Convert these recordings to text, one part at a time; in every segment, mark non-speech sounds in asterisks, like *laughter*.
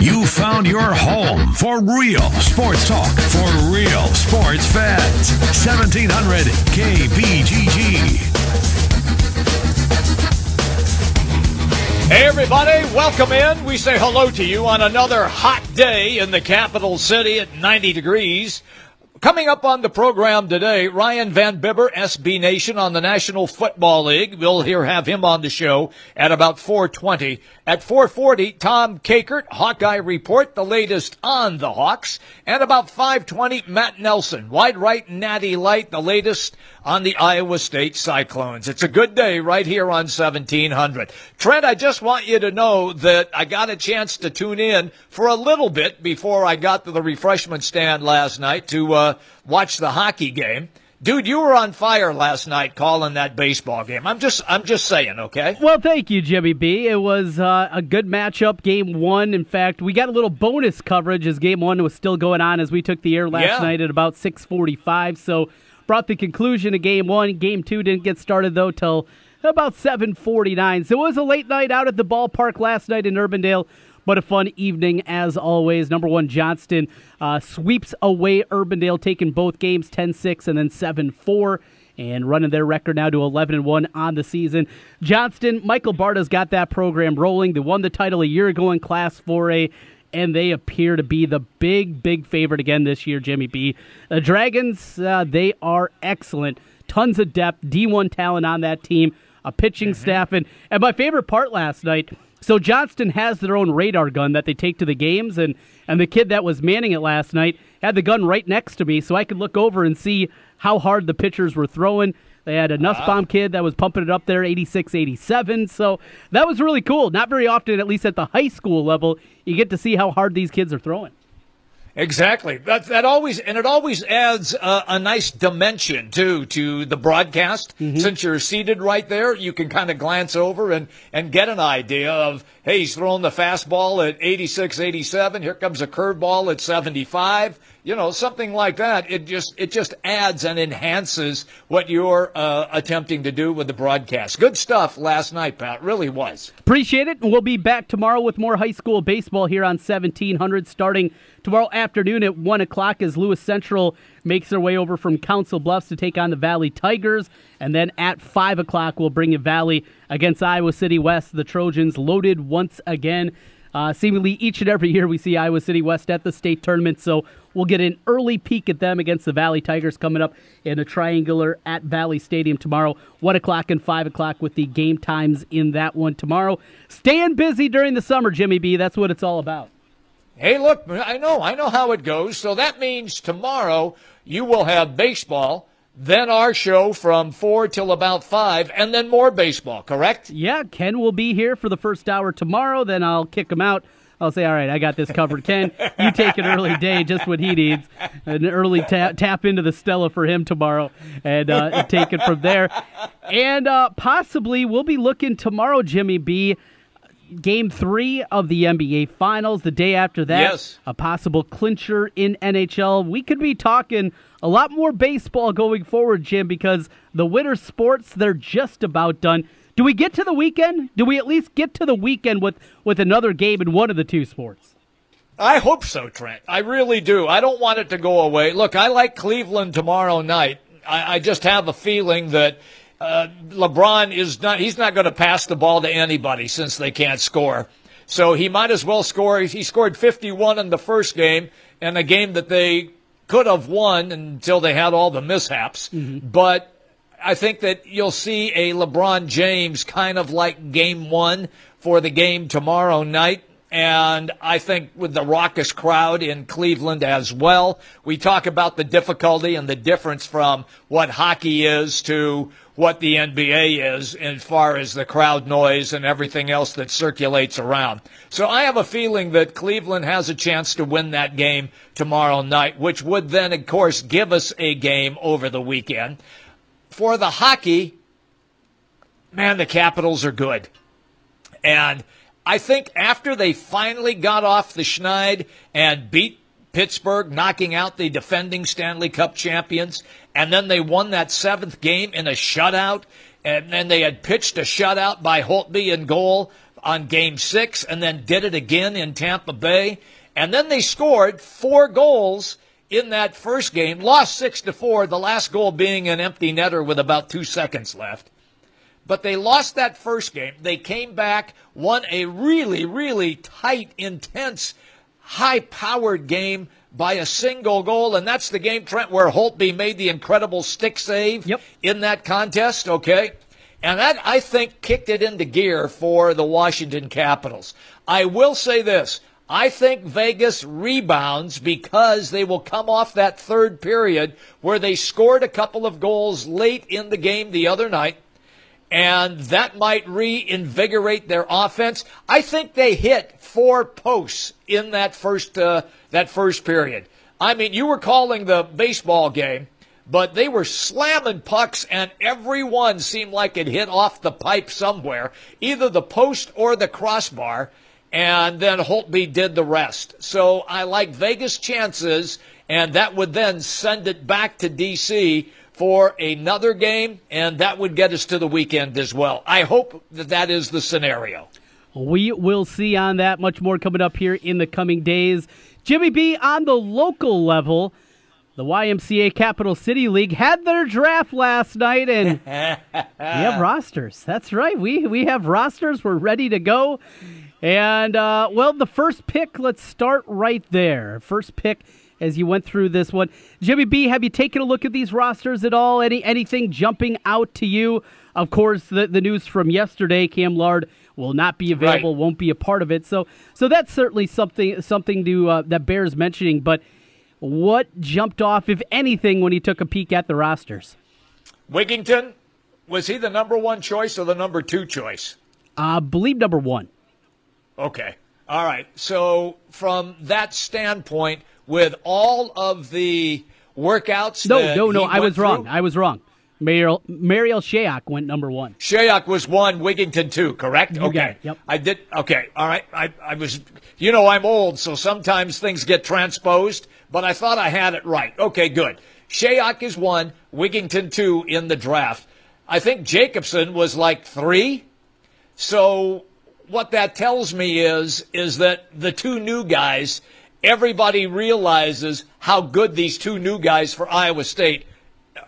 You found your home for real sports talk for real sports fans. 1700 KBGG. Hey, everybody, welcome in. We say hello to you on another hot day in the capital city at 90 degrees. Coming up on the program today, Ryan Van Bibber, SB Nation on the National Football League. We'll here have him on the show at about 420. At 440, Tom Kakert, Hawkeye Report, the latest on the Hawks. And about 520, Matt Nelson, Wide Right Natty Light, the latest on the Iowa State Cyclones. It's a good day right here on 1700. Trent, I just want you to know that I got a chance to tune in for a little bit before I got to the refreshment stand last night to uh, watch the hockey game. Dude, you were on fire last night calling that baseball game. I'm just, I'm just saying, okay? Well, thank you, Jimmy B. It was uh, a good matchup, game one. In fact, we got a little bonus coverage as game one was still going on as we took the air last Yeah. night at about 6:45. So, brought the conclusion of game one. Game two didn't get started though till about 7:49. So it was a late night out at the ballpark last night in Urbandale. But a fun evening as always. Number one, Johnston uh, sweeps away Urbandale, taking both games 10 6 and then 7 4 and running their record now to 11 and 1 on the season. Johnston, Michael Barta's got that program rolling. They won the title a year ago in Class 4A, and they appear to be the big, big favorite again this year, Jimmy B. The Dragons, uh, they are excellent. Tons of depth, D1 talent on that team, a pitching staff. And, and my favorite part last night. So Johnston has their own radar gun that they take to the games, and and the kid that was manning it last night had the gun right next to me, so I could look over and see how hard the pitchers were throwing. They had a Nussbaum kid that was pumping it up there, 86, 87. So that was really cool. Not very often, at least at the high school level, you get to see how hard these kids are throwing. Exactly. That that always and it always adds a, a nice dimension too to the broadcast. Mm-hmm. Since you're seated right there, you can kind of glance over and and get an idea of hey, he's throwing the fastball at 86, 87. Here comes a curveball at 75. You know, something like that. It just it just adds and enhances what you're uh, attempting to do with the broadcast. Good stuff last night, Pat. Really was. Appreciate it. We'll be back tomorrow with more high school baseball here on 1700 starting tomorrow afternoon at 1 o'clock as Lewis Central makes their way over from Council Bluffs to take on the Valley Tigers. And then at 5 o'clock, we'll bring you Valley against Iowa City West. The Trojans loaded once again. Uh, seemingly each and every year we see Iowa City West at the state tournament, so we'll get an early peek at them against the Valley Tigers coming up in a triangular at Valley Stadium tomorrow, 1 o'clock and 5 o'clock with the game times in that one tomorrow. Staying busy during the summer, Jimmy B. That's what it's all about. Hey, look, I know, I know how it goes. So that means tomorrow you will have baseball, then our show from four till about five, and then more baseball, correct? Yeah, Ken will be here for the first hour tomorrow, then I'll kick him out. I'll say, all right, I got this covered. Ken, you take an early day, just what he needs. An early ta- tap into the Stella for him tomorrow and uh, take it from there. And uh, possibly we'll be looking tomorrow, Jimmy B. Game three of the NBA Finals. The day after that, Yes. a possible clincher in NHL. We could be talking a lot more baseball going forward, Jim, because the winter sports they're just about done. Do we get to the weekend? Do we at least get to the weekend with with another game in one of the two sports? I hope so, Trent. I really do. I don't want it to go away. Look, I like Cleveland tomorrow night. I, I just have a feeling that uh, LeBron is not, he's not going to pass the ball to anybody since they can't score. So he might as well score. He scored 51 in the first game, in a game that they could have won until they had all the mishaps. But I think that you'll see a LeBron James kind of like game one for the game tomorrow night. And I think with the raucous crowd in Cleveland as well, we talk about the difficulty and the difference from what hockey is to what the NBA is as far as the crowd noise and everything else that circulates around. So I have a feeling that Cleveland has a chance to win that game tomorrow night, which would then, of course, give us a game over the weekend. For the hockey, man, the Capitals are good. And I think after they finally got off the schneid and beat Pittsburgh, knocking out the defending Stanley Cup champions, and then they won that seventh game in a shutout, and then they had pitched a shutout by Holtby in goal on game six and then did it again in Tampa Bay. And then they scored four goals in that first game, lost six to four, the last goal being an empty netter with about two seconds left. But they lost that first game. They came back, won a really, really tight, intense, high powered game by a single goal. And that's the game, Trent, where Holtby made the incredible stick save yep. in that contest. Okay. And that, I think, kicked it into gear for the Washington Capitals. I will say this. I think Vegas rebounds because they will come off that third period where they scored a couple of goals late in the game the other night, and that might reinvigorate their offense. I think they hit four posts in that first uh, that first period. I mean, you were calling the baseball game but they were slamming pucks, and every one seemed like it hit off the pipe somewhere, either the post or the crossbar, and then Holtby did the rest. So I like Vegas' chances, and that would then send it back to D.C. for another game, and that would get us to the weekend as well. I hope that that is the scenario. We will see on that. Much more coming up here in the coming days. Jimmy B on the local level the YMCA Capital City League had their draft last night, and *laughs* we have rosters. That's right. We we have rosters. We're ready to go. And uh, well, the first pick. Let's start right there. First pick as you went through this one, Jimmy B. Have you taken a look at these rosters at all? Any anything jumping out to you? Of course, the the news from yesterday, Cam Lard will not be available, right. won't be a part of it. So so that's certainly something something to uh, that bears mentioning, but. What jumped off, if anything, when he took a peek at the rosters? Wigginton, was he the number one choice or the number two choice? I uh, believe number one. Okay. All right. So, from that standpoint, with all of the workouts. No, no, no. I was through, wrong. I was wrong. Marial, Marial Shayok went number one. Shayok was one, Wigginton two, correct? You okay. Yep. I did. Okay. All right. I, I was, you know, I'm old, so sometimes things get transposed but I thought I had it right. Okay, good. Shayok is one, Wigginton two in the draft. I think Jacobson was like three. So what that tells me is is that the two new guys, everybody realizes how good these two new guys for Iowa State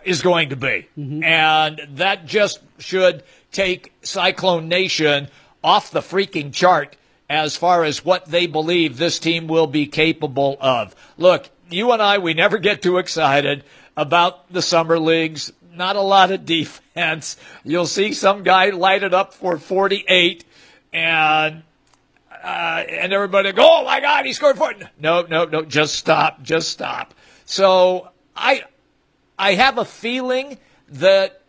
is going to be. Mm-hmm. And that just should take Cyclone Nation off the freaking chart as far as what they believe this team will be capable of. Look, you and I, we never get too excited about the summer leagues. Not a lot of *laughs* defense. You'll see some guy light it up for 48 and uh, and everybody go, oh my God, he scored four. No, no, no, just stop, just stop. So I, I have a feeling that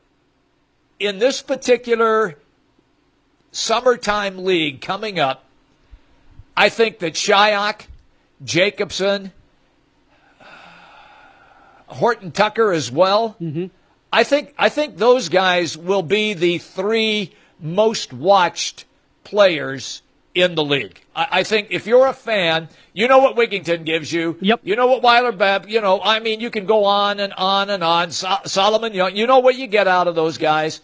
in this particular summertime league coming up, I think that Shayok, Jacobson, Horton Tucker as well. Mm-hmm. I think I think those guys will be the three most watched players in the league. I, I, think if you're a fan, you know what Wigginton gives you. Yep. You know what Weiler Babb. You know, I mean, you can go on and on and on. So, Solomon, you know, you know what you get out of those guys.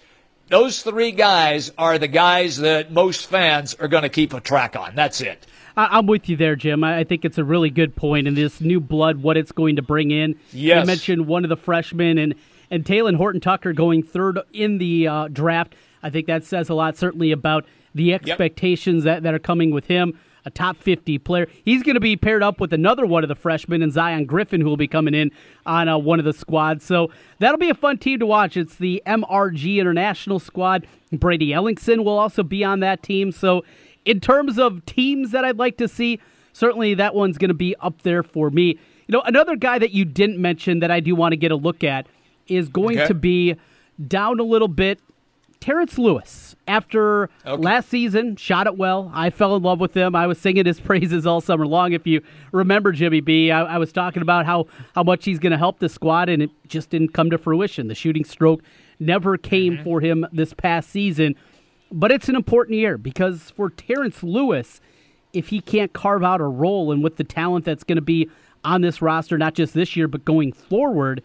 Those three guys are the guys that most fans are going to keep a track on. That's it. I, am with you there, Jim. I think it's a really good point, and this new blood, what it's going to bring in. Yes. You mentioned one of the freshmen, and and Talen Horton Tucker going third in the uh, draft. I think that says a lot, certainly about the expectations yep. that, that are coming with him. A top 50 player. He's going to be paired up with another one of the freshmen, and Zion Griffin, who will be coming in on uh, one of the squads. So that'll be a fun team to watch. It's the MRG International squad. Brady Ellingson will also be on that team. So in terms of teams that I'd like to see, certainly that one's going to be up there for me. You know, another guy that you didn't mention that I do want to get a look at is going okay. to be down a little bit. Terrence Lewis, after okay. last season, shot it well. I fell in love with him. I was singing his *laughs* praises all summer long. If you remember Jimmy B, I, I was talking about how, how much he's going to help the squad, and it just didn't come to fruition. The shooting stroke never came mm-hmm. for him this past season. But it's an important year because for Terrence Lewis, if he can't carve out a role and with the talent that's going to be on this roster, not just this year, but going forward,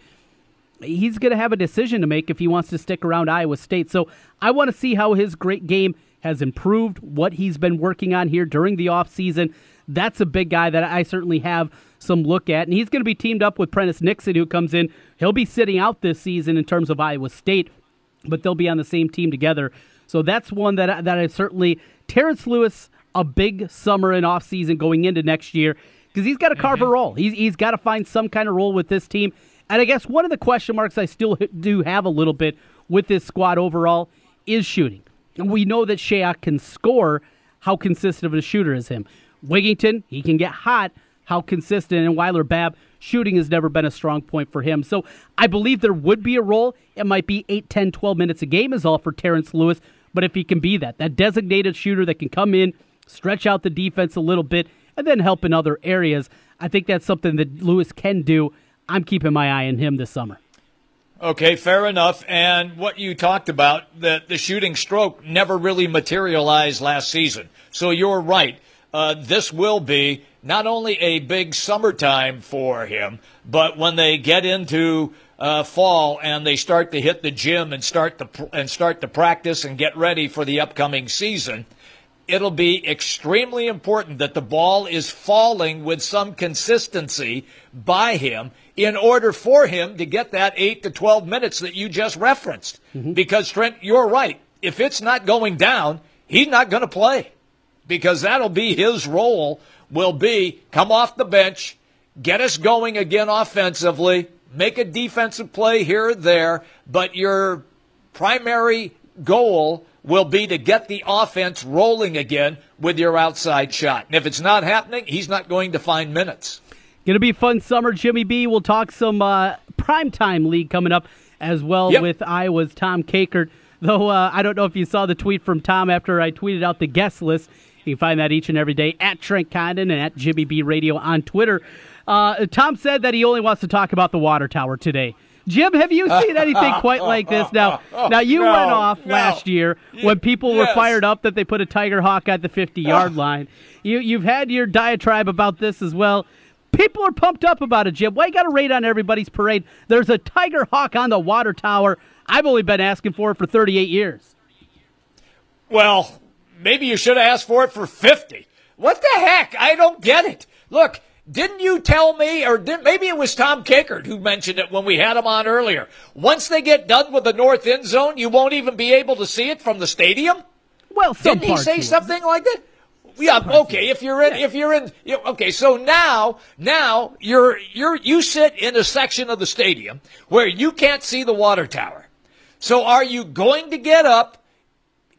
he's going to have a decision to make if he wants to stick around Iowa State. So I want to see how his great game has improved what he's been working on here during the offseason. That's a big guy that I certainly have some look at. And he's going to be teamed up with Prentiss Nixon, who comes in. He'll be sitting out this season in terms of Iowa State, but they'll be on the same team together. So that's one that, that I certainly. Terrence Lewis, a big summer and offseason going into next year because he's got to carve mm-hmm. a role. He's, he's got to find some kind of role with this team. And I guess one of the question marks I still do have a little bit with this squad overall is shooting. We know that Shayok can score. How consistent of a shooter is him? Wigginton, he can get hot. How consistent and Weiler Babb shooting has never been a strong point for him. So I believe there would be a role. It might be 8, 10, 12 minutes a game is all for Terrence Lewis. But if he can be that, that designated shooter that can come in, stretch out the defense a little bit, and then help in other areas, I think that's something that Lewis can do. I'm keeping my eye on him this summer. Okay, fair enough. And what you talked about, that the shooting stroke never really materialized last season. So you're right. Uh, this will be not only a big summertime for him, but when they get into uh, fall and they start to hit the gym and start to and start to practice and get ready for the upcoming season, it'll be extremely important that the ball is falling with some consistency by him in order for him to get that 8 to 12 minutes that you just referenced. Mm-hmm. Because, Trent, you're right. If it's not going down, he's not going to play because that'll be his role will be come off the bench, get us going again offensively, make a defensive play here or there, but your primary goal will be to get the offense rolling again with your outside shot. And if it's not happening, he's not going to find minutes. Going to be fun summer, Jimmy B. We'll talk some uh, primetime league coming up as well yep. with Iowa's Tom Kakert. Though uh, I don't know if you saw the tweet from Tom after I tweeted out the guest list. You can find that each and every day at Trent Condon and at Jimmy B Radio on Twitter. Uh, Tom said that he only wants to talk about the water tower today. Jim, have you seen anything quite like this? Now, *laughs* now you no, went off no. last year when people yes. were fired up that they put a tiger hawk at the 50 yard *laughs* line. You, you've had your diatribe about this as well. People are pumped up about it, Jim. Why you got to rate on everybody's parade? There's a tiger hawk on the water tower. I've only been asking for it for 38 years. Well, maybe you should have asked for it for 50. What the heck? I don't get it. Look, didn't you tell me, or did, maybe it was Tom Kakert who mentioned it when we had him on earlier? Once they get done with the north end zone, you won't even be able to see it from the stadium. Well, didn't he say something like that? Yeah, okay. If you're in, yeah. if you're in, you know, okay. So now, now you're you're you sit in a section of the stadium where you can't see the water tower. So are you going to get up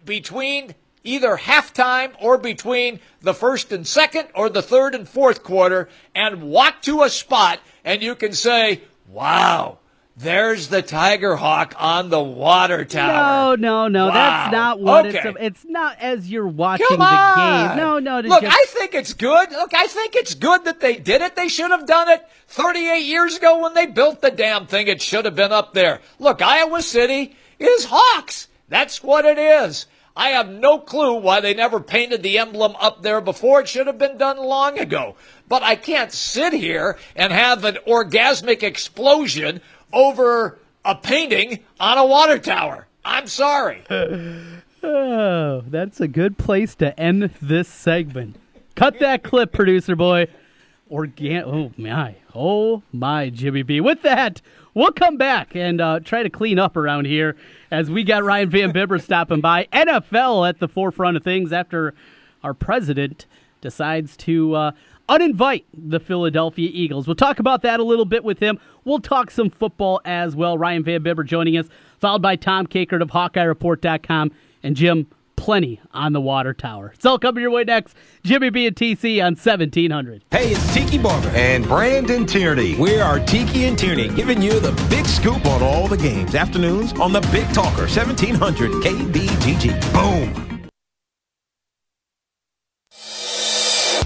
between either halftime or between the first and second or the third and fourth quarter and walk to a spot and you can say, wow, there's the Tiger Hawk on the water tower. No, no, no. Wow. That's not what okay. it's. It's not as you're watching Come on. the game. No, no. Look, just... Look, I think it's good. Look, I think it's good that they did it. They should have done it 38 years ago when they built the damn thing. It should have been up there. Look, Iowa City is Hawks. That's what it is. I have no clue why they never painted the emblem up there before. It should have been done long ago. But I can't sit here and have an orgasmic explosion over a painting on a water tower. I'm sorry. *laughs* oh, that's a good place to end this segment. Cut that clip, producer boy. Organ. Oh my. Oh my, Jimmy B. With that, we'll come back and uh, try to clean up around here as we got Ryan Van Bibber stopping by. NFL at the forefront of things after our president decides to uh, uninvite the Philadelphia Eagles. We'll talk about that a little bit with him. We'll talk some football as well. Ryan Van Bibber joining us, followed by Tom Kakert of HawkeyeReport.com and Jim plenty on the water tower. It's all coming your way next. Jimmy B and TC on 1700. Hey, it's Tiki Barber. And Brandon Tierney. We are Tiki and Tierney, giving you the big scoop on all the games. Afternoons on the Big Talker, 1700 KBGG. Boom.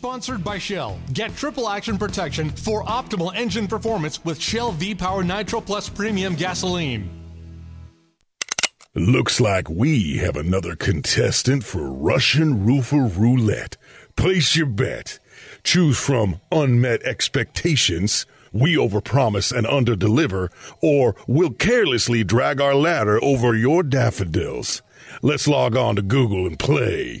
Sponsored by Shell. Get triple action protection for optimal engine performance with Shell V Power Nitro Plus Premium Gasoline. Looks like we have another contestant for Russian Roofer Roulette. Place your bet. Choose from unmet expectations, we overpromise and underdeliver, or we'll carelessly drag our ladder over your daffodils. Let's log on to Google and play.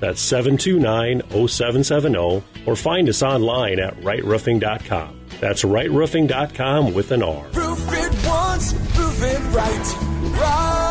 That's 729 0770 or find us online at rightroofing.com. That's rightroofing.com with an R. Roof it once, roof it right. Right.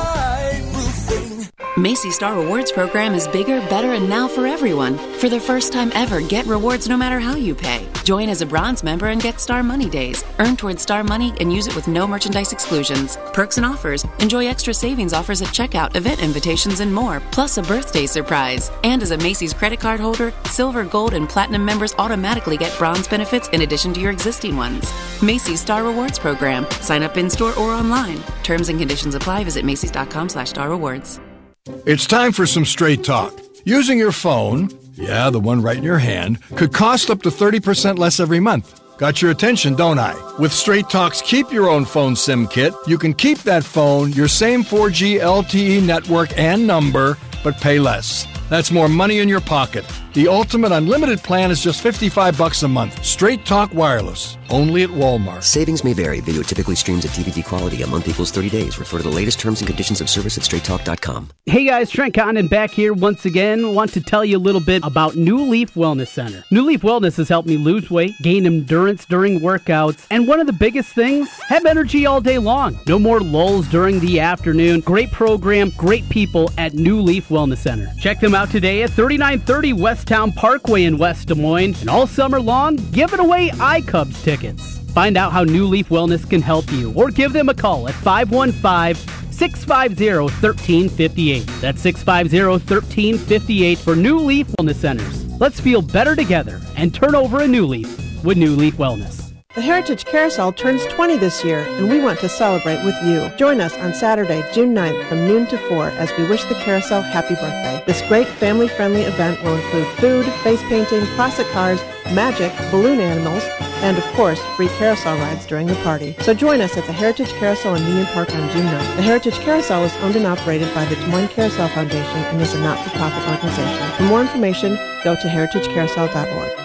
Macy's Star Rewards program is bigger, better, and now for everyone. For the first time ever, get rewards no matter how you pay. Join as a bronze member and get Star Money Days. Earn towards Star Money and use it with no merchandise exclusions. Perks and offers. Enjoy extra savings offers at checkout, event invitations, and more, plus a birthday surprise. And as a Macy's credit card holder, silver, gold, and platinum members automatically get bronze benefits in addition to your existing ones. Macy's Star Rewards program. Sign up in store or online. Terms and conditions apply. Visit Macy's.com slash Star Rewards. It's time for some straight talk. Using your phone, yeah, the one right in your hand, could cost up to 30% less every month. Got your attention, don't I? With Straight Talk's Keep Your Own Phone SIM Kit, you can keep that phone, your same 4G LTE network and number, but pay less. That's more money in your pocket. The ultimate unlimited plan is just 55 bucks a month. Straight Talk Wireless, only at Walmart. Savings may vary. Video typically streams at DVD quality. A month equals 30 days. Refer to the latest terms and conditions of service at straighttalk.com. Hey guys, Trent Condon back here once again. Want to tell you a little bit about New Leaf Wellness Center. New Leaf Wellness has helped me lose weight, gain endurance during workouts, and one of the biggest things, have energy all day long. No more lulls during the afternoon. Great program, great people at New Leaf Wellness Center. Check them out today at 3930 West Town Parkway in West Des Moines, and all summer long, giving away iCubs tickets. Find out how New Leaf Wellness can help you, or give them a call at 515 650 1358. That's 650 1358 for New Leaf Wellness Centers. Let's feel better together and turn over a new leaf with New Leaf Wellness. The Heritage Carousel turns 20 this year, and we want to celebrate with you. Join us on Saturday, June 9th from noon to 4 as we wish the carousel happy birthday. This great family friendly event will include food, face painting, classic cars, magic, balloon animals, and of course, free carousel rides during the party. So join us at the Heritage Carousel in Union Park on June 9th. The Heritage Carousel is owned and operated by the Des Moines Carousel Foundation and is a not for profit organization. For more information, go to heritagecarousel.org.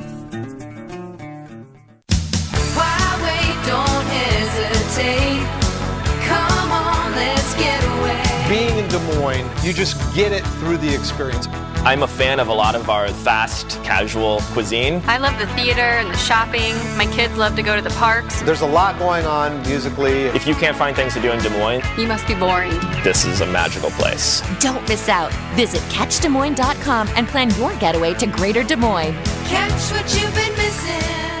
Des Moines, you just get it through the experience. I'm a fan of a lot of our fast, casual cuisine. I love the theater and the shopping. My kids love to go to the parks. There's a lot going on musically. If you can't find things to do in Des Moines, you must be boring. This is a magical place. Don't miss out. Visit CatchDesMoines.com and plan your getaway to Greater Des Moines. Catch what you've been missing.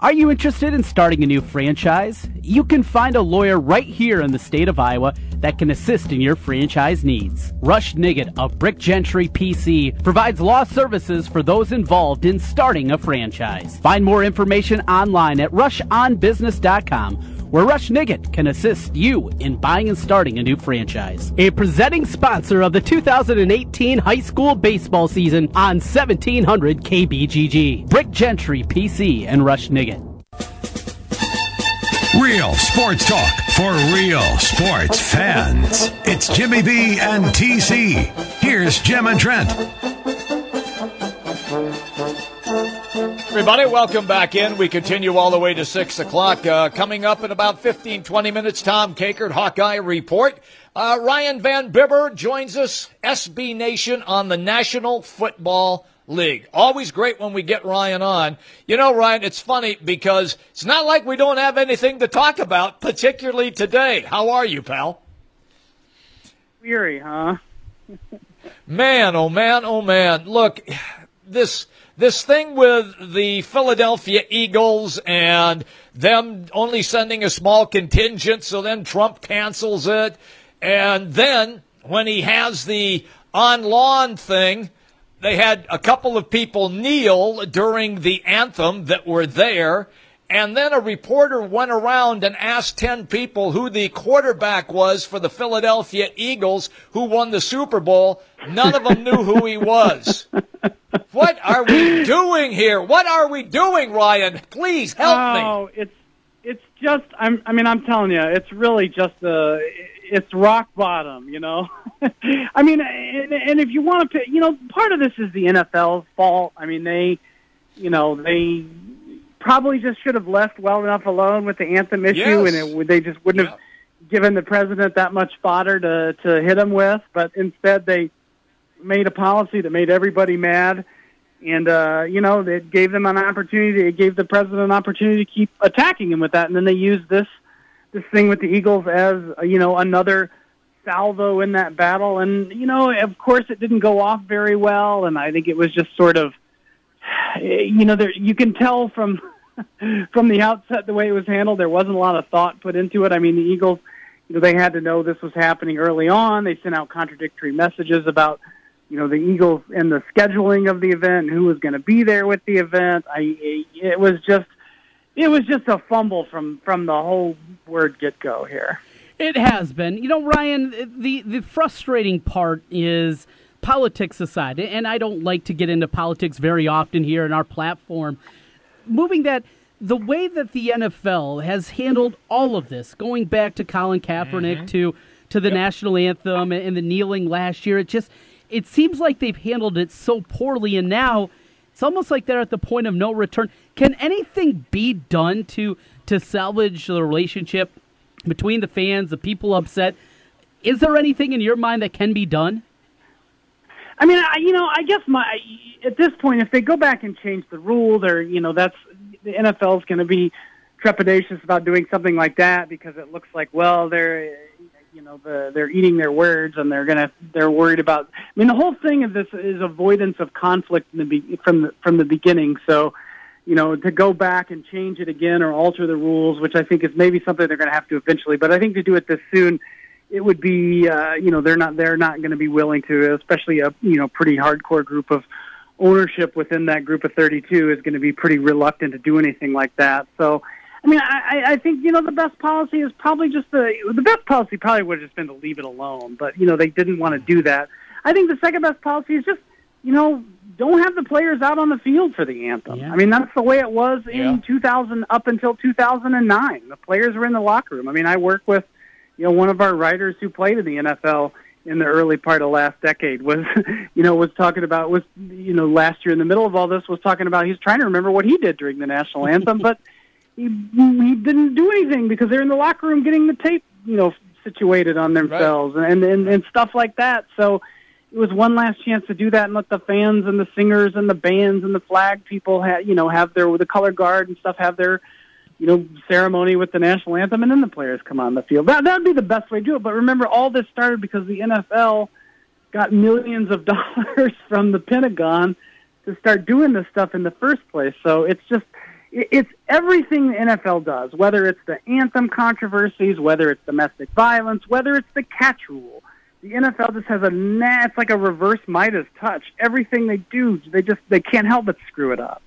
Are you interested in starting a new franchise? You can find a lawyer right here in the state of Iowa that can assist in your franchise needs. Rush Nigut of Brick Gentry PC provides law services for those involved in starting a franchise. Find more information online at rushonbusiness.com where Rush Nigut can assist you in buying and starting a new franchise. A presenting sponsor of the 2018 high school baseball season on 1700 KBGG. Brick Gentry PC and Rush Nigut. Real sports talk for real sports fans. It's Jimmy B and TC. Here's Jim and Trent. Everybody, welcome back in. We continue all the way to 6 o'clock. Uh, coming up in about 15, 20 minutes, Tom Kakert, Hawkeye Report. Uh, Ryan Van Bibber joins us, SB Nation, on the National Football League. Always great when we get Ryan on. You know, Ryan, it's funny because it's not like we don't have anything to talk about, particularly today. How are you, pal? Weary, huh? *laughs* man, oh man, oh man. Look, this this thing with the Philadelphia Eagles and them only sending a small contingent, so then Trump cancels it. And then when he has the on lawn thing, they had a couple of people kneel during the anthem that were there. And then a reporter went around and asked 10 people who the quarterback was for the Philadelphia Eagles who won the Super Bowl. None of them knew who he was. *laughs* What are we doing here? What are we doing, Ryan? Please help oh, me. Oh, it's it's just I'm I mean I'm telling you, it's really just a it's rock bottom, you know. *laughs* I mean, and, and if you want to, you know, part of this is the NFL's fault. I mean, they, you know, they probably just should have left well enough alone with the anthem issue, yes. and it, they just wouldn't yeah. have given the president that much fodder to to hit him with. But instead, they made a policy that made everybody mad, and uh, you know, it gave them an opportunity. It gave the president an opportunity to keep attacking him with that, and then they used this this thing with the Eagles as uh, you know another salvo in that battle. And you know, of course, it didn't go off very well, and I think it was just sort of, *sighs* you know, there you can tell from *laughs* from the outset the way it was handled. There wasn't a lot of thought put into it. I mean, the Eagles, you know, they had to know this was happening early on. They sent out contradictory messages about. You know the Eagles and the scheduling of the event, who was going to be there with the event. I it was just it was just a fumble from from the whole word get go here. It has been. You know, Ryan, the the frustrating part is politics aside, and I don't like to get into politics very often here in our platform. Moving that the way that the NFL has handled all of this, going back to Colin Kaepernick mm-hmm. to to the yep. national anthem and the kneeling last year, it just it seems like they've handled it so poorly, and now it's almost like they're at the point of no return. Can anything be done to to salvage the relationship between the fans, the people upset? Is there anything in your mind that can be done? I mean, I, you know, I guess my at this point, if they go back and change the rules, or you know, that's the NFL is going to be trepidatious about doing something like that because it looks like, well, they're you know the, they're eating their words and they're gonna they're worried about. I mean, the whole thing of this is avoidance of conflict in the be, from the from the beginning. So, you know, to go back and change it again or alter the rules, which I think is maybe something they're going to have to eventually. But I think to do it this soon, it would be uh, you know they're not they're not going to be willing to, especially a you know pretty hardcore group of ownership within that group of 32 is going to be pretty reluctant to do anything like that. So I mean, I, I think you know the best policy is probably just the the best policy probably would have just been to leave it alone. But you know they didn't want to do that. I think the second best policy is just, you know, don't have the players out on the field for the anthem. I mean, that's the way it was in Yeah. 2000 up until 2009. The players were in the locker room. I mean, I work with, you know, one of our writers who played in the NFL in the early part of last decade was, *laughs* you know, was talking about was, you know, last year in the middle of all this was talking about he's trying to remember what he did during the national anthem, but *laughs* he he didn't do anything because they're in the locker room getting the tape, you know, situated on themselves and, and and stuff like that. So it was one last chance to do that and let the fans and the singers and the bands and the flag people have you know have their the color guard and stuff have their you know ceremony with the national anthem and then the players come on the field. That that would be the best way to do it. But remember, all this started because the NFL got millions of *laughs* dollars from the Pentagon to start doing this stuff in the first place. So it's just it- it's everything the NFL does, whether it's the anthem controversies, whether it's domestic violence, whether it's the catch rule. The NFL just has a na- it's like a reverse Midas touch. Everything they do, they just they can't help but screw it up.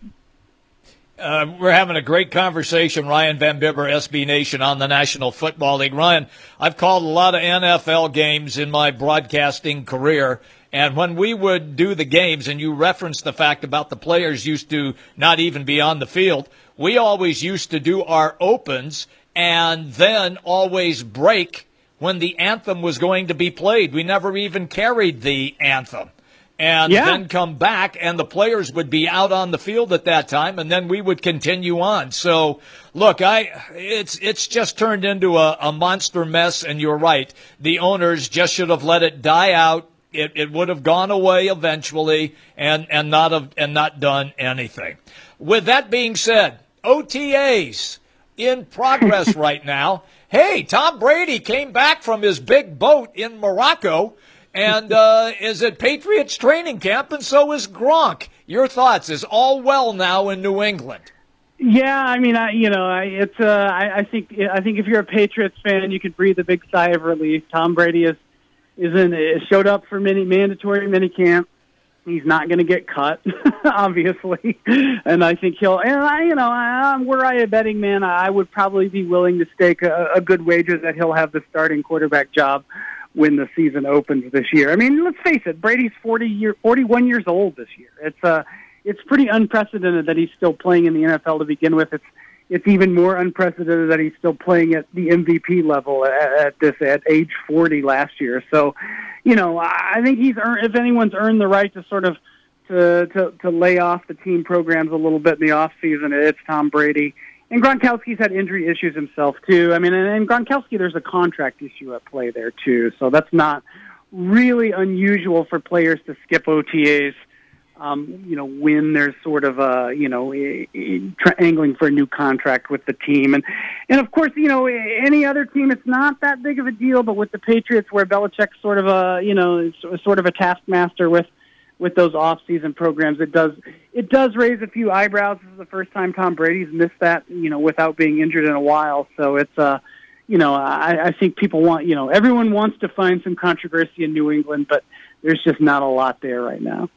Uh, we're having a great conversation, Ryan Van Bibber, SB Nation, on the National Football League. Ryan, I've called a lot of NFL games in my broadcasting career, and when we would do the games, and you referenced the fact about the players used to not even be on the field, we always used to do our opens and then always break when the anthem was going to be played. We never even carried the anthem and Yeah. then come back and the players would be out on the field at that time and then we would continue on. So look i it's it's just turned into a, a monster mess and you're right. The owners just should have let it die out. It, it would have gone away eventually and and not have and not done anything. With that being said otas in progress *laughs* right now. Hey tom brady came back from his big boat in morocco and uh, is at Patriots training camp, and so is Gronk. Your thoughts? Is all well now in New England? Yeah, I mean, I, you know, I, it's. Uh, I, I think. I think if you're a Patriots fan, you could breathe a big sigh of relief. Tom Brady is is in is showed up for many mandatory mini camp. He's not going to get cut, *laughs* obviously, and I think he'll. And I, you know, I, were I a betting man, I would probably be willing to stake a, a good wager that he'll have the starting quarterback job when the season opens this year. I mean, let's face it, Brady's 40 year 41 years old this year. It's uh it's pretty unprecedented that he's still playing in the NFL to begin with. It's it's even more unprecedented that he's still playing at the MVP level at, at this at age 40 last year. So, you know, I think he's earned if anyone's earned the right to sort of to to, to lay off the team programs a little bit in the off season, it's Tom Brady. And Gronkowski's had injury issues himself too. I mean, and, and Gronkowski, there's a contract issue at play there too. So that's not really unusual for players to skip OTAs. Um, you know, when there's sort of a you know tra- angling for a new contract with the team, and and of course, you know, any other team, it's not that big of a deal. But with the Patriots, where Belichick's sort of a you know sort of a taskmaster with with those off-season programs, it does it does raise a few eyebrows. This is the first time Tom Brady's missed that, you know, without being injured in a while. So it's uh, you know, I, I think people want, you know, everyone wants to find some controversy in New England, but there's just not a lot there right now.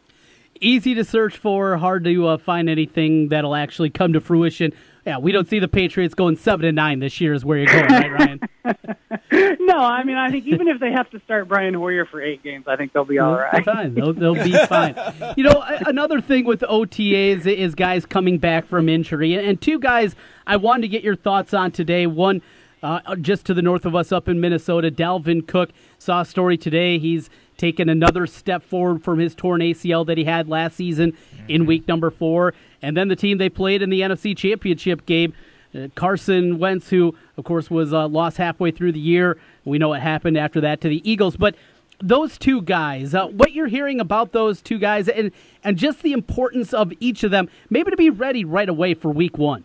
Easy to search for, hard to uh, find anything that'll actually come to fruition. Yeah, we don't see the Patriots going seven and nine this year. Is where you're going, right, Ryan? *laughs* no, I mean, I think even if they have to start Brian Hoyer for eight games, I think they'll be all right. Fine, they'll, they'll be *laughs* fine. You know, another thing with OTAs is guys coming back from injury, and two guys I wanted to get your thoughts on today. One, uh, just to the north of us up in Minnesota, Dalvin Cook saw a story today. He's taken another step forward from his torn ACL that he had last season in week number four, and then the team they played in the NFC Championship game. Uh, Carson Wentz, who of course was uh, lost halfway through the year, we know what happened after that to the Eagles. But those two guys, uh, what you're hearing about those two guys, and and just the importance of each of them, maybe to be ready right away for Week One.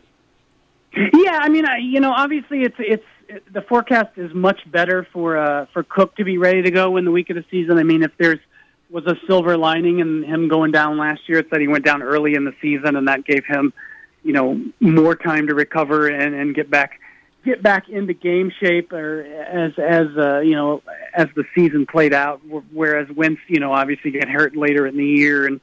Yeah, I mean, I, you know, obviously it's it's it, the forecast is much better for uh, for Cook to be ready to go in the week of the season. I mean, if there's was a silver lining in him going down last year, it's that he went down early in the season, and that gave him, you know, more time to recover and and get back get back into game shape or as as uh, you know as the season played out. Whereas Wentz, you know, obviously get hurt later in the year and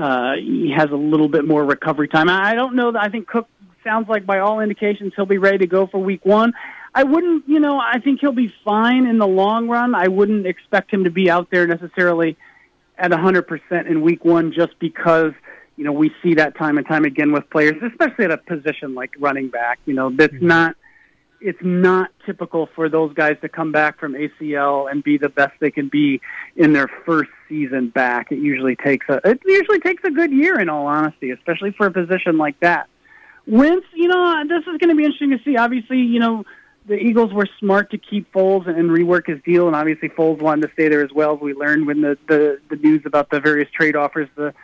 uh, he has a little bit more recovery time. I don't know I think Cook sounds like by all indications he'll be ready to go for week one. I wouldn't, you know, I think he'll be fine in the long run. I wouldn't expect him to be out there necessarily at 100% in week one just because, you know, we see that time and time again with players, especially at a position like running back. You know, that's Mm-hmm. not, it's not typical for those guys to come back from ACL and be the best they can be in their first season back. It usually takes a, it usually takes a good year in all honesty, especially for a position like that. Wentz, you know, this is going to be interesting to see. Obviously, you know, the Eagles were smart to keep Foles and rework his deal, and obviously Foles wanted to stay there as well. As we learned when the the, the news about the various trade offers the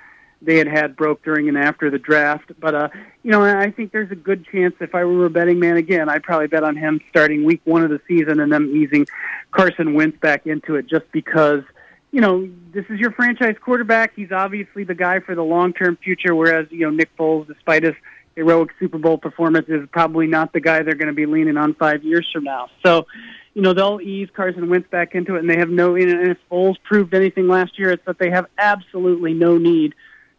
they had had broke during and after the draft. But uh, you know, I think there's a good chance if I were a betting man again, I'd probably bet on him starting week one of the season and them easing Carson Wentz back into it just because. You know, this is your franchise quarterback. He's obviously the guy for the long-term future. Whereas, you know, Nick Foles, despite his heroic Super Bowl performance is probably not the guy they're going to be leaning on five years from now. So, you know, they'll ease Carson Wentz back into it, and they have no. And if Foles proved anything last year, it's that they have absolutely no need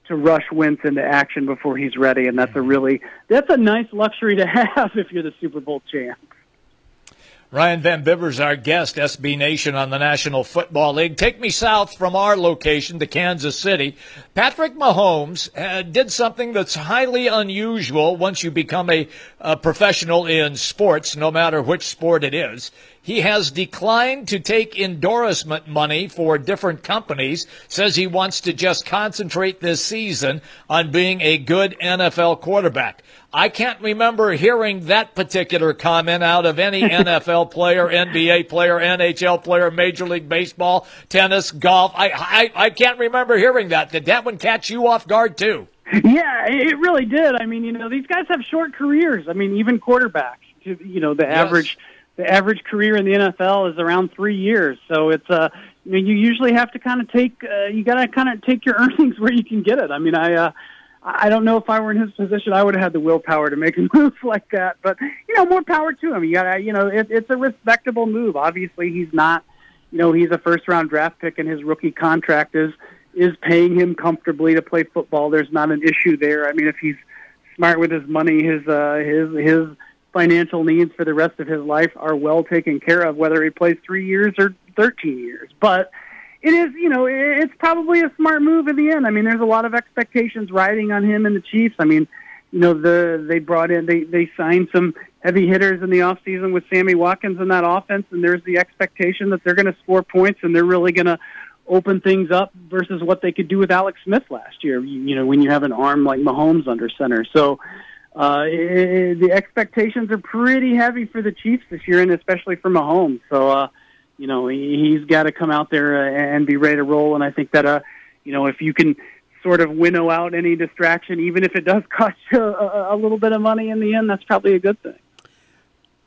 to rush Wentz into action before he's ready, and that's a mm-hmm. really that's a nice luxury to *laughs* have if you're the Super Bowl champ. Ryan Van Bibber's our guest, SB Nation on the National Football League. Take me south from our location to Kansas City. Patrick Mahomes uh, did something that's highly unusual once you become a, a professional in sports, no matter which sport it is. He has declined to take endorsement money for different companies, says he wants to just concentrate this season on being a good NFL quarterback. I can't remember hearing that particular comment out of any *laughs* NFL player, NBA player, NHL player, Major League Baseball, tennis, golf. I, I, I can't remember hearing that. Did that one catch you off guard too? Yeah, it really did. I mean, you know, these guys have short careers. I mean, even quarterbacks. You know, the average the average career in the NFL is around three years. So it's uh, you know, you usually have to kind of take uh, you got to kind of take your *laughs* earnings where you can get it. I mean, I uh, I don't know if I were in his position, I would have had the willpower to make a *laughs* move like that. But you know, more power to him. You got to, you know, it, it's a respectable move. Obviously, he's not, you know, he's a first round draft pick, and his rookie contract is is paying him comfortably to play football. There's not an issue there. I mean, if he's smart with his money, his uh, his his financial needs for the rest of his life are well taken care of, whether he plays three years or 13 years. But it is, you know, it's probably a smart move in the end. I mean, there's a lot of expectations riding on him and the Chiefs. I mean, you know, the they brought in they they signed some heavy hitters in the off season with Sammy Watkins in that offense, and there's the expectation that they're going to score points and they're really going to open things up versus what they could do with Alex Smith last year. You, you know, when you have an arm like Mahomes under center, so uh, it, the expectations are pretty heavy for the Chiefs this year, and especially for Mahomes. So, uh, you know, he, he's got to come out there uh, and be ready to roll. And I think that, uh, you know, if you can sort of winnow out any distraction, even if it does *laughs* cost you a, a little bit of money in the end, that's probably a good thing.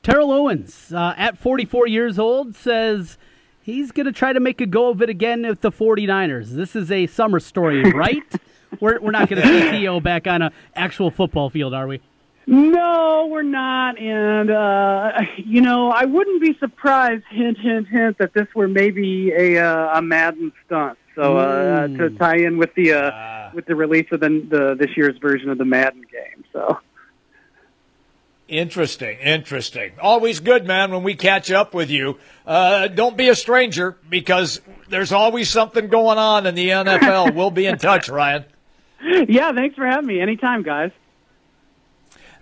Terrell Owens, uh, at 44 years old, says he's going to try to make a go of it again with the 49ers. This is a summer story, right? *laughs* we're, we're not going to see T.O. back on an actual football field, are we? No, we're not. And, uh, *laughs* you know, I wouldn't be surprised, hint, hint, hint, that this were maybe a, uh, a Madden stunt. So uh, to tie in with the uh, with the release of the, the this year's version of the Madden game. So Interesting, interesting. Always good, man, when we catch up with you. Uh, don't be a stranger because there's always something going on in the NFL. we'll be in touch, *laughs* Ryan. yeah, thanks for having me. Anytime, guys.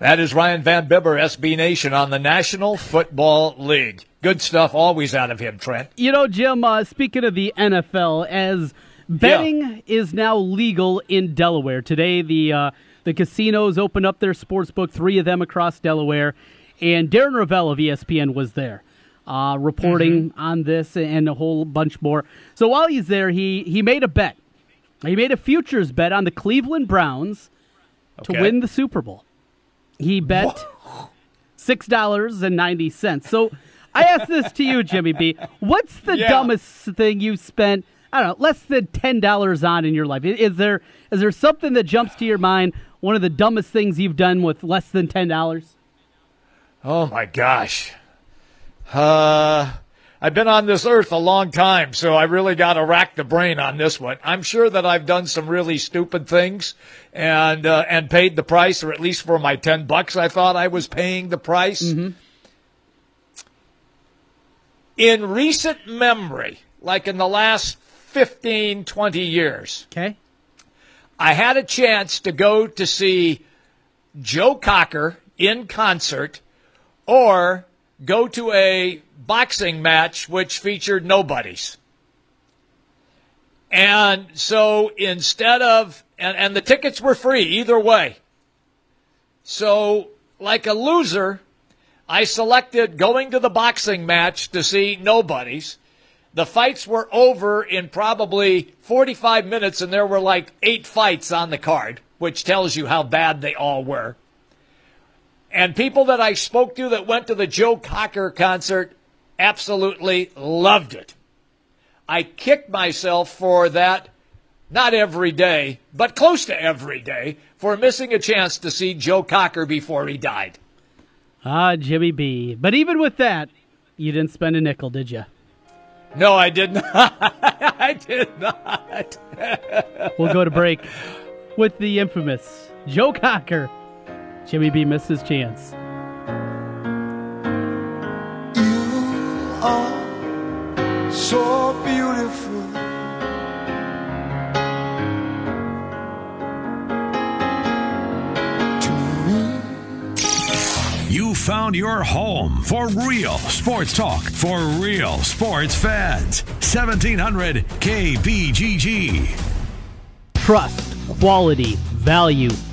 That is Ryan Van Bibber, SB Nation, on the National Football League. Good stuff always out of him, Trent. You know, Jim, uh, speaking of the NFL, as betting yeah. is now legal in Delaware. Today, the. Uh, the casinos opened up their sports book, three of them across Delaware, and Darren Rovell of ESPN was there, uh, reporting mm-hmm. on this and a whole bunch more. So while he's there, he he made a bet. He made a futures bet on the Cleveland Browns okay. to win the Super Bowl. He bet six dollars and ninety cents. So I ask this to you, Jimmy B. What's the yeah. dumbest thing you spent? I don't know, less than ten dollars on in your life. Is there is there something that jumps to your mind? One of the dumbest things you've done with less than ten dollars? Oh my gosh. Uh I've been on this earth a long time, so I really got to rack the brain on this one. I'm sure that I've done some really stupid things and uh, and paid the price, or at least for my ten bucks, I thought I was paying the price. Mm-hmm. In recent memory, like in the last 15, 20 years, okay. I had a chance to go to see Joe Cocker in concert or go to a boxing match which featured nobodies. And so instead of, and, and the tickets were free either way. So, like a loser, I selected going to the boxing match to see nobodies. The fights were over in probably 45 minutes, and there were like eight fights on the card, which tells you how bad they all were. And people that I spoke to that went to the Joe Cocker concert absolutely loved it. I kicked myself for that, not every day, but close to every day, for missing a chance to see Joe Cocker before he died. Ah, Jimmy B. But even with that, you didn't spend a nickel, did you? No, I did not. *laughs* I did not. *laughs* we'll go to break with the infamous Joe Cocker. Jimmy B missed his chance. Are so beautiful. You found your home for real sports talk for real sports fans. 1700 KBGG. Trust, quality, value.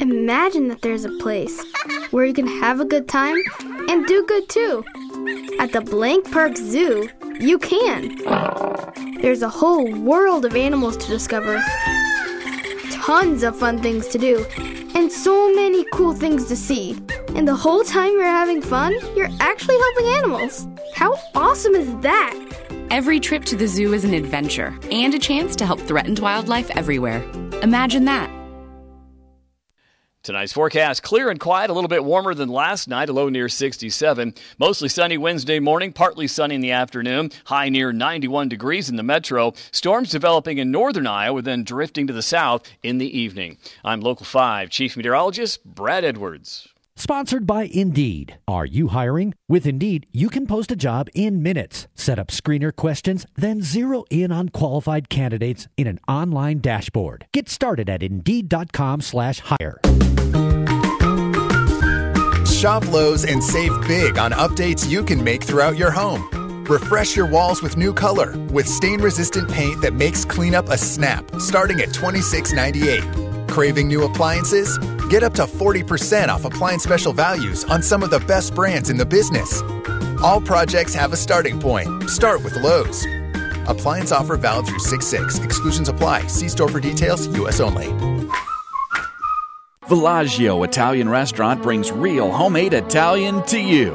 Imagine that there's a place where you can have a good time and do good too. At the Blank Park Zoo, you can. There's a whole world of animals to discover, tons of fun things to do, and so many cool things to see. And the whole time you're having fun, you're actually helping animals. How awesome is that? Every trip to the zoo is an adventure and a chance to help threatened wildlife everywhere. Imagine that. Tonight's forecast clear and quiet, a little bit warmer than last night, a low near 67. Mostly sunny Wednesday morning, partly sunny in the afternoon, high near 91 degrees in the metro. Storms developing in northern Iowa, then drifting to the south in the evening. I'm Local 5 Chief Meteorologist Brad Edwards. Sponsored by Indeed. Are you hiring? With Indeed, you can post a job in minutes. Set up screener questions, then zero in on qualified candidates in an online dashboard. Get started at Indeed.com/hire. Shop Lowe's and save big on updates you can make throughout your home. Refresh your walls with new color with stain-resistant paint that makes cleanup a snap, starting at $26.98. Craving new appliances? Get up to 40% off appliance special values on some of the best brands in the business. All projects have a starting point. Start with Lowe's. Appliance offer valid through 6 6. Exclusions apply. See store for details, U.S. only. Villaggio Italian Restaurant brings real homemade Italian to you.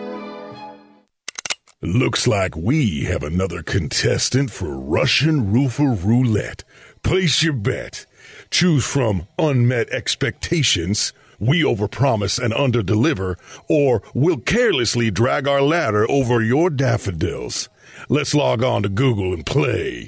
Looks like we have another contestant for Russian Roofer Roulette. Place your bet. Choose from unmet expectations, we overpromise and underdeliver, or we'll carelessly drag our ladder over your daffodils. Let's log on to Google and play.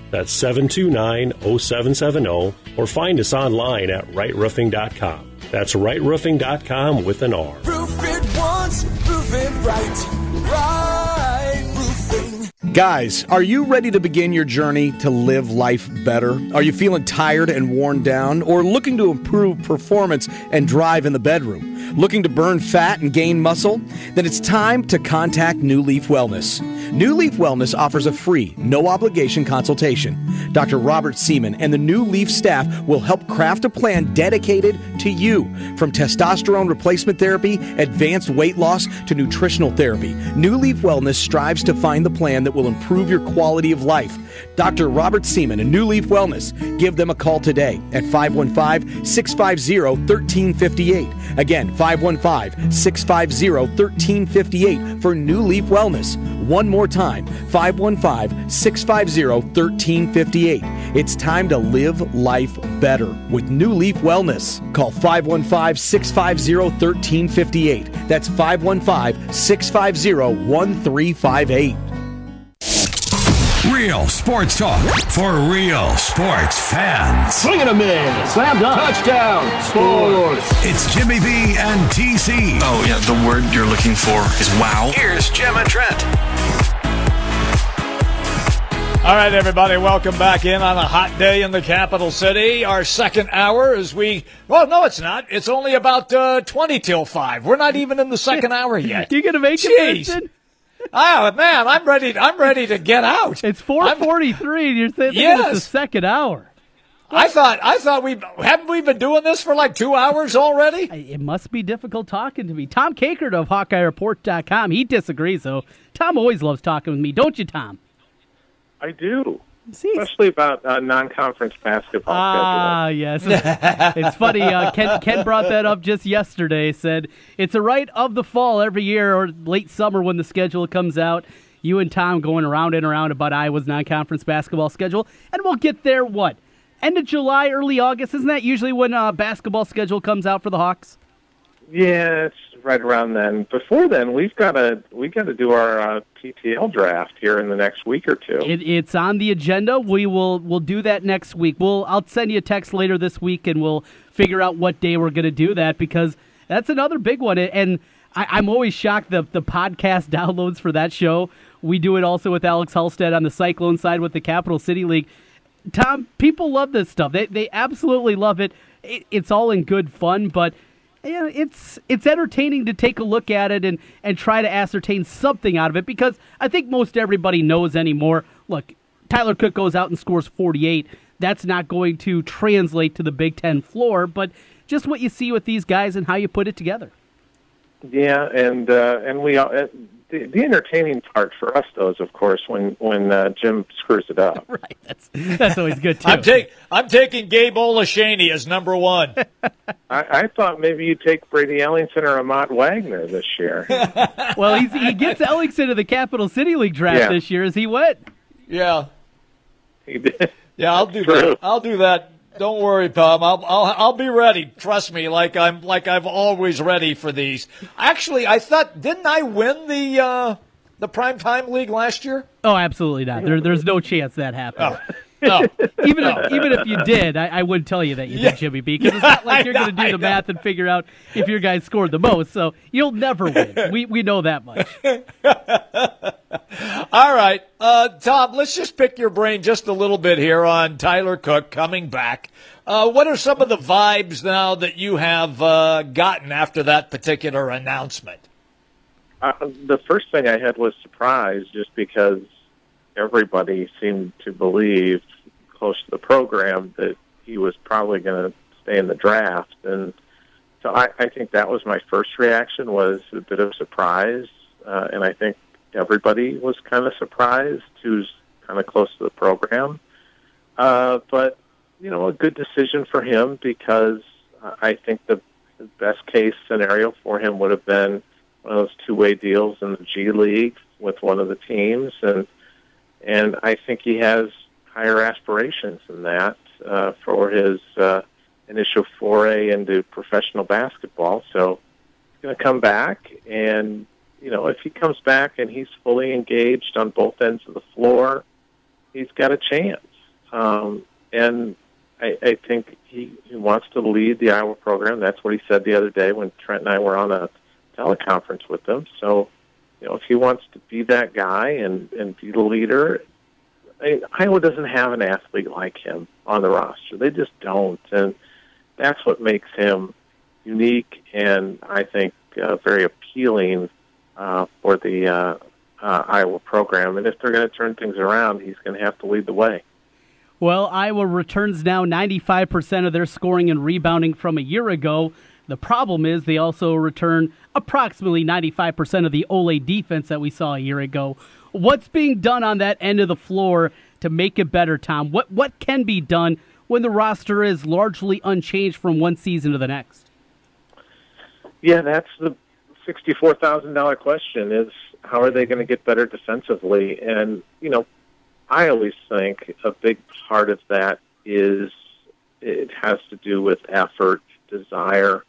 That's 729 0770 or find us online at rightroofing.com. That's rightroofing.com with an R. Roof it once, roof it right. Right roofing. Guys, are you ready to begin your journey to live life better? Are you feeling tired and worn down or looking to improve performance and drive in the bedroom? Looking to burn fat and gain muscle? Then it's time to contact New Leaf Wellness. New Leaf Wellness offers a free, no obligation consultation. Dr. Robert Seaman and the New Leaf staff will help craft a plan dedicated to you. From testosterone replacement therapy, advanced weight loss, to nutritional therapy, New Leaf Wellness strives to find the plan that will improve your quality of life. Dr. Robert Seaman and New Leaf Wellness. Give them a call today at 515 650 1358. Again, 515 650 1358 for New Leaf Wellness. One more time 515 650 1358. It's time to live life better with New Leaf Wellness. Call 515 650 1358. That's 515 650 1358. Real sports talk for real sports fans. Swing and a miss. Slam dunk. Touchdown. Sports. It's Jimmy B and TC. Oh, yeah, the word you're looking for is wow. Here's Jim and Trent. All right, everybody, welcome back in on a hot day in the capital city. Our second hour as we, well, no, it's not. It's only about uh, 20 till 5. We're not even in the second *laughs* hour yet. You going to make Jeez. it, Vincent? Oh, man, I'm ready. I'm ready to get out. It's 4:43 and you're saying Yes. it's the second hour. I thought, I thought we haven't we been doing this for like two hours already. It must be difficult talking to me. Tom Kakert of HawkeyeReport.com, he disagrees, though. Tom always loves talking with me, don't you, Tom? I do. Especially about uh, non-conference basketball Ah, yes. it's funny. Uh, Ken, Ken brought that up just yesterday. Said it's a rite of the fall every year or late summer when the schedule comes out. You and Tom going around and around about Iowa's non-conference basketball schedule, and we'll get there. What end of July, early August? Isn't that usually when uh, basketball schedule comes out for the Hawks? Yeah, it's right around then. Before then, we've got to we got to do our uh, PTL draft here in the next week or two. It, it's on the agenda. We will we'll do that next week. We'll I'll send you a text later this week, and we'll figure out what day we're going to do that because that's another big one. And I, I'm always shocked the the podcast *laughs* downloads for that show. We do it also with Alex Halstead on the Cyclone side with the Capital City League. Tom, people love this stuff. They they absolutely love it. it it's all in good fun, but yeah, it's it's entertaining to take a look at it and and try to ascertain something out of it because I think most everybody knows anymore. Look, Tyler Cook goes out and scores 48. That's not going to translate to the Big Ten floor, but just what you see with these guys and how you put it together. Yeah, and uh, and we uh, the, the entertaining part for us though is of course when when uh, Jim screws it up. *laughs* right. That's that's always good too. I'm, take, I'm taking Gabe Olaseni as number one. *laughs* I, I thought maybe you'd take Brady Ellingson or Ahmad Wagner this year. *laughs* well, he's, he gets Ellingson to the Capital City League draft Yeah. this year as he went. Yeah. He did. Yeah, I'll do True. that. I'll do that. Don't worry, Tom. I'll, I'll I'll be ready. Trust me, like I'm like I've always ready for these. Actually, I thought didn't I win the uh, the primetime league last year? Oh, absolutely not. There, there's no chance that happened. *laughs* No. even if, even if you did, I, I would tell you that you Yeah. did, Jimmy B. Because it's not *laughs* like you're going to do the math and figure out if your guy scored the most. So you'll never win. We we know that much. *laughs* *laughs* All right, uh, Tom. Let's just pick your brain just a little bit here on Tyler Cook coming back. Uh, what are some of the vibes now that you have uh, gotten after that particular announcement? Uh, the first thing I had was surprise, just because everybody seemed to believe close to the program that he was probably going to stay in the draft, and so I, I think that was my first reaction was a bit of surprise, uh, and I think everybody was kind of surprised who's kind of close to the program. Uh, but you know, a good decision for him because I think the, best case scenario for him would have been one of those two-way deals in the G League with one of the teams, and and I think he has higher aspirations than that uh, for his uh, initial foray into professional basketball. So he's going to come back, and you know, if he comes back and he's fully engaged on both ends of the floor, he's got a chance. Um, and I, I think he, he wants to lead the Iowa program. That's what he said the other day when Trent and I were on a teleconference with him. So, you know, if he wants to be that guy and and be the leader, I Iowa doesn't have an athlete like him on the roster. They just don't, and that's what makes him unique and I think uh, very appealing uh, for the uh, uh, Iowa program. And if they're going to turn things around, he's going to have to lead the way. Well, Iowa returns now 95% of their scoring and rebounding from a year ago. The problem is they also return approximately 95% of the Ole defense that we saw a year ago. What's being done on that end of the floor to make it better, Tom? What what can be done when the roster is largely unchanged from one season to the next? Yeah, that's the sixty-four thousand dollar question: is how are they going to get better defensively? And you know, I always think a big part of that is it has to do with effort, desire.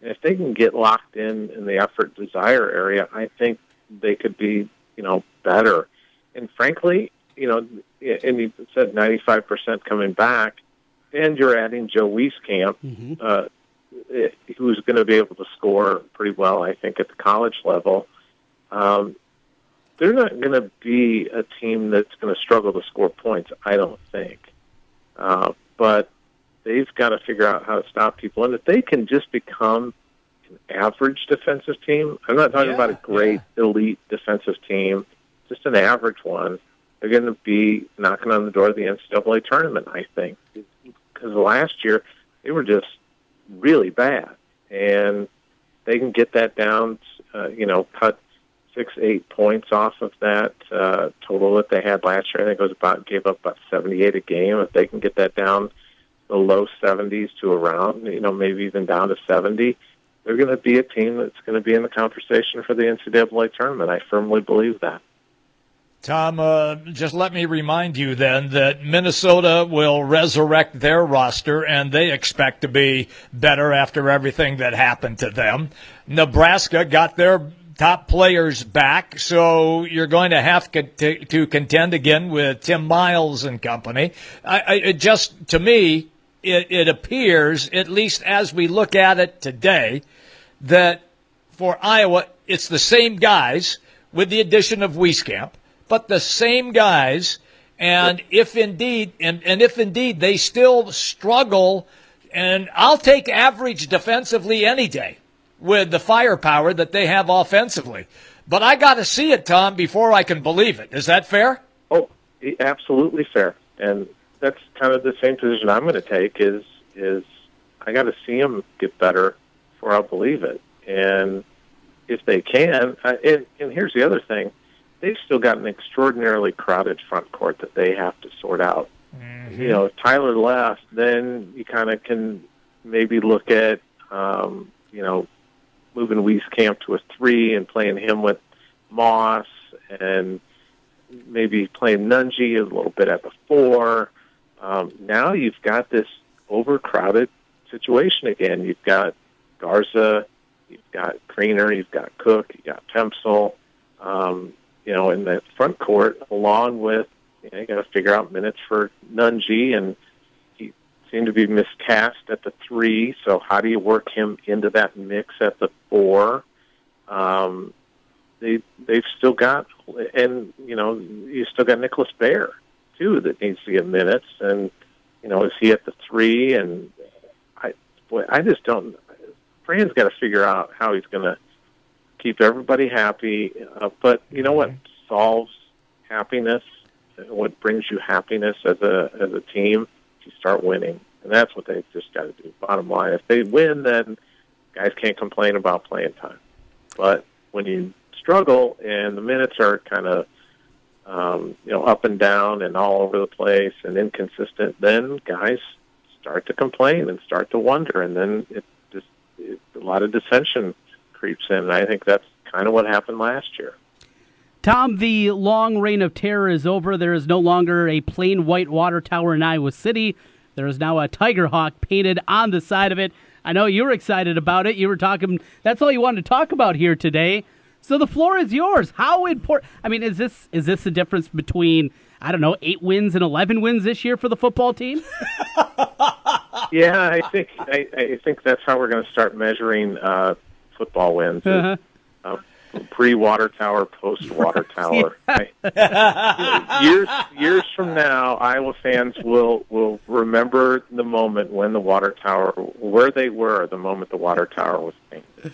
And if they can get locked in in the effort desire area, I think they could be, you know, better. And frankly, you know, and you said 95% coming back, and you're adding Joe Wieskamp, mm-hmm. uh, who's going to be able to score pretty well, I think, at the college level. Um, they're not going to be a team that's going to struggle to score points, I don't think. Uh, but they've got to figure out how to stop people. And if they can just become an average defensive team, I'm not talking yeah, about a great yeah. elite defensive team, just an average one, they're going to be knocking on the door of the NCAA tournament, I think. Because last year, they were just really bad. And they can get that down, uh, you know, cut six, eight points off of that uh, total that they had last year. I think it was about gave up about 78 a game. If they can get that down the low 70s to around, you know, maybe even down to 70, they're going to be a team that's going to be in the conversation for the NCAA tournament. I firmly believe that. Tom, uh, just let me remind you then that Minnesota will resurrect their roster and they expect to be better after everything that happened to them. Nebraska got their top players back, so you're going to have to, contend again with Tim Miles and company. I, I, it just, to me, it, it appears, at least as we look at it today, that for Iowa, it's the same guys with the addition of Wieskamp but the same guys. And if indeed, and, and if indeed they still struggle, and I'll take average defensively any day with the firepower that they have offensively. But I got to see it, Tom, before I can believe it. Is that fair? Oh, absolutely fair. And that's kind of the same position I'm going to take. Is is I got to see them get better before I'll believe it. And if they can, I, and, and here's the other thing: they've still got an extraordinarily crowded front court that they have to sort out. Mm-hmm. You know, if Tyler left, then you kind of can maybe look at, um, you know, moving Wieskamp to a three and playing him with Moss and maybe playing Nunge a little bit at the four. Um, now you've got this overcrowded situation again. You've got Garza, you've got Kriener, you've got Cook, you've got Pemsl. Um, you know, in the front court, along with you, know, you got to figure out minutes for Nunge, and he seemed to be miscast at the three. So how do you work him into that mix at the four? Um, they they've still got, and you know, you still got Nicholas Baer too that needs to get minutes, and you know, is he at the three? And I, boy, I just don't. Fran's got to figure out how he's going to keep everybody happy. Uh, but you know what solves happiness? What brings you happiness as a as a team? You start winning, and that's what they just got to do. Bottom line, if they win, then guys can't complain about playing time. But when you struggle and the minutes are kind of um, you know up and down and all over the place and inconsistent, then guys start to complain and start to wonder, and then it just it, a lot of dissension creeps in. And I think that's kind of what happened last year. Tom, the long reign of terror is over. There is no longer a plain white water tower in Iowa City. There is now a tiger hawk painted on the side of it. I know you were excited about it. You were talking. That's all you wanted to talk about here today. So the floor is yours. How important? I mean, is this is this the difference between I don't know eight wins and eleven wins this year for the football team? *laughs* yeah, I think I, I think that's how we're going to start measuring uh, football wins. Uh-huh. Uh, Pre water tower, post water *laughs* tower. I, years years from now, Iowa fans will will remember the moment when the water tower, where they were the moment the water tower was painted.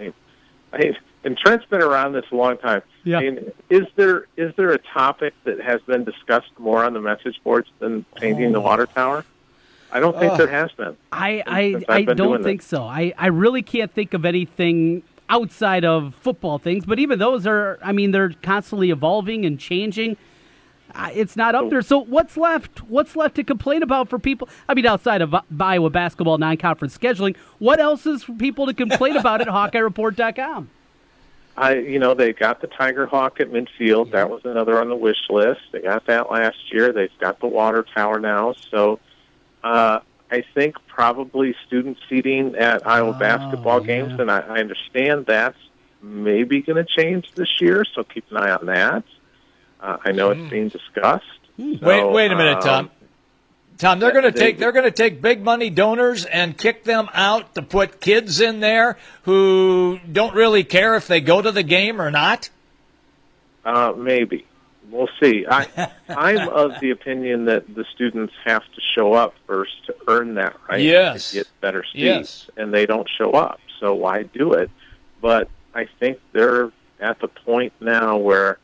I, I, and Trent's been around this a long time. Yeah. I mean, is there is there a topic that has been discussed more on the message boards than painting the Oh. water tower? I don't think Ugh. there has been. I I, I don't think this. so. I, I really can't think of anything outside of football things, but even those are I mean they're constantly evolving and changing. Uh, it's not up there. So what's left? What's left to complain about for people? I mean, outside of Iowa basketball non-conference scheduling, what else is for people to complain about at *laughs* HawkeyeReport.com? I, you know, they got the Tiger Hawk at midfield. That was another on the wish list. They got that last year. They've got the water tower now. So, uh, I think probably student seating at Iowa basketball games, and I, I understand that's maybe going to change this year. So keep an eye on that. Uh, I know it's being discussed. wait, So, wait a minute, um, Tom. Tom, they're going to take they're going to take big money donors and kick them out to put kids in there who don't really care if they go to the game or not. Uh, maybe. We'll see. I, *laughs* I'm of the opinion that the students have to show up first to earn that right Yes. to get better seats, Yes. and they don't show up. So why do it? But I think they're at the point now where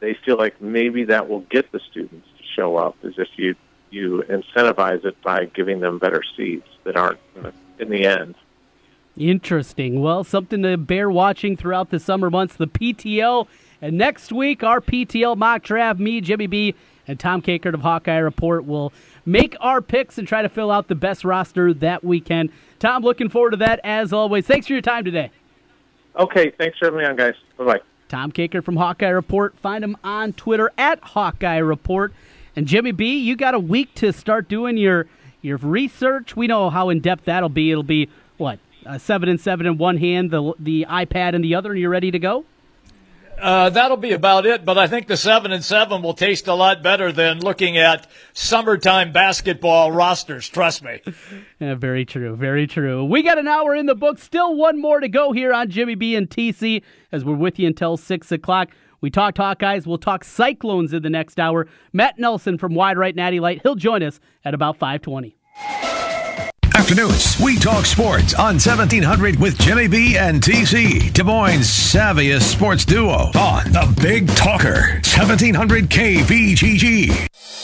they feel like maybe that will get the students to show up, is if you you incentivize it by giving them better seats that aren't in the end. Interesting. Well, something to bear watching throughout the summer months. The PTL, and next week our PTL mock draft. Me, Jimmy B, and Tom Kakert of Hawkeye Report will make our picks and try to fill out the best roster that we can. Tom, looking forward to that as always. Thanks for your time today. Okay, thanks for having me on, guys. Bye bye. Tom Kakert from Hawkeye Report. Find him on Twitter at Hawkeye Report. And Jimmy B, you got a week to start doing your your research. We know how in depth that'll be. It'll be what uh, seven and seven in one hand, the the iPad in the other, and you're ready to go. Uh, that'll be about it, but I think the seven and seven will taste a lot better than looking at summertime basketball rosters. Trust me. *laughs* Yeah, very true. Very true. We got an hour in the book. Still one more to go here on Jimmy B and TC as we're with you until 6 o'clock. We talked Hawkeyes. We'll talk Cyclones in the next hour. Matt Nelson from Wide Right Natty Light. He'll join us at about 520. Afternoons, we talk sports on 1700 with Jimmy B and TC, Des Moines' savviest sports duo on the Big Talker, 1700 KBGG.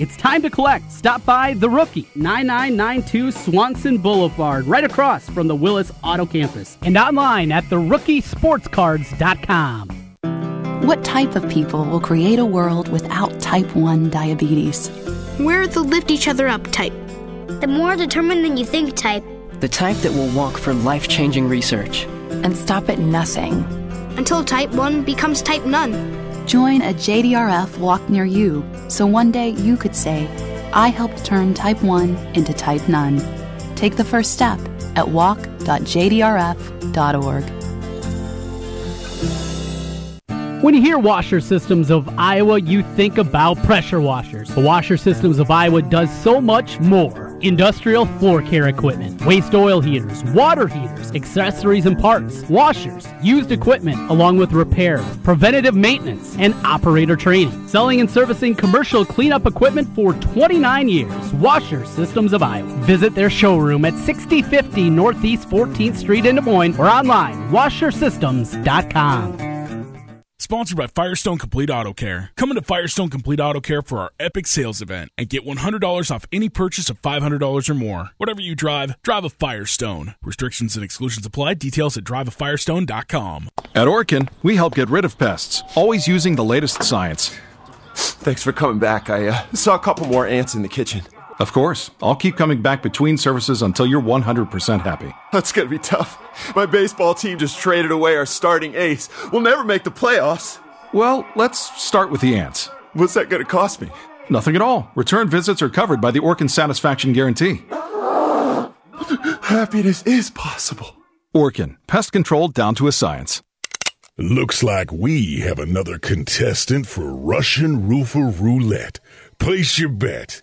It's time to collect. Stop by The Rookie, 9992 Swanson Boulevard, right across from the Willis Auto Campus, and online at therookiesportscards.com. What type of people will create a world without type 1 diabetes? We're the lift each other up type. The more determined than you think type. The type that will walk for life changing research. And stop at nothing. Until type 1 becomes type none. Join a JDRF walk near you so one day you could say, I helped turn type 1 into type none. Take the first step at walk.jdrf.org. When you hear Washer Systems of Iowa, you think about pressure washers. The Washer Systems of Iowa does so much more. Industrial floor care equipment, waste oil heaters, water heaters, accessories and parts, washers, used equipment, along with repair, preventative maintenance, and operator training. Selling and servicing commercial cleanup equipment for 29 years. Washer Systems of Iowa. Visit their showroom at 6050 Northeast 14th Street in Des Moines or online, washersystems.com. Sponsored by Firestone Complete Auto Care. Come into Firestone Complete Auto Care for our epic sales event and get $100 off any purchase of $500 or more. Whatever you drive, drive a Firestone. Restrictions and exclusions apply. Details at driveafirestone.com. At Orkin, we help get rid of pests, always using the latest science. Thanks for coming back. I uh, saw a couple more ants in the kitchen. Of course. I'll keep coming back between services until you're 100% happy. That's gonna be tough. My baseball team just traded away our starting ace. We'll never make the playoffs. Well, let's start with the ants. What's that gonna cost me? Nothing at all. Return visits are covered by the Orkin Satisfaction Guarantee. Happiness is possible. Orkin, pest control down to a science. Looks like we have another contestant for Russian Roofer Roulette. Place your bet.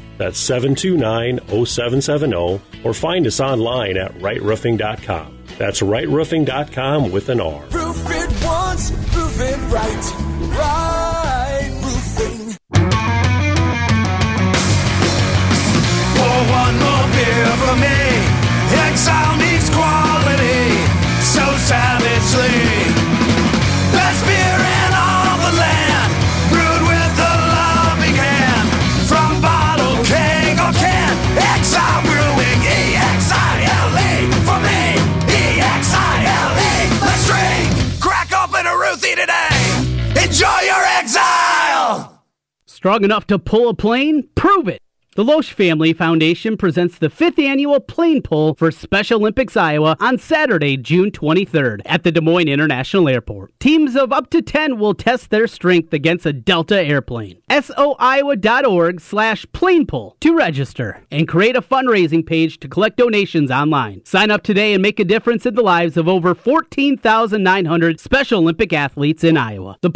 That's 729 0770, or find us online at rightroofing.com. That's rightroofing.com with an R. Roof it once, roof it right. Right roofing. Pour one more beer for me. Exile needs quality so savagely. Strong enough to pull a plane? Prove it! The Loesch Family Foundation presents the fifth annual plane pull for Special Olympics Iowa on Saturday, June 23rd at the Des Moines International Airport. Teams of up to 10 will test their strength against a Delta airplane. SOIowa.org slash plane pull to register and create a fundraising page to collect donations online. Sign up today and make a difference in the lives of over 14,900 Special Olympic athletes in Iowa. The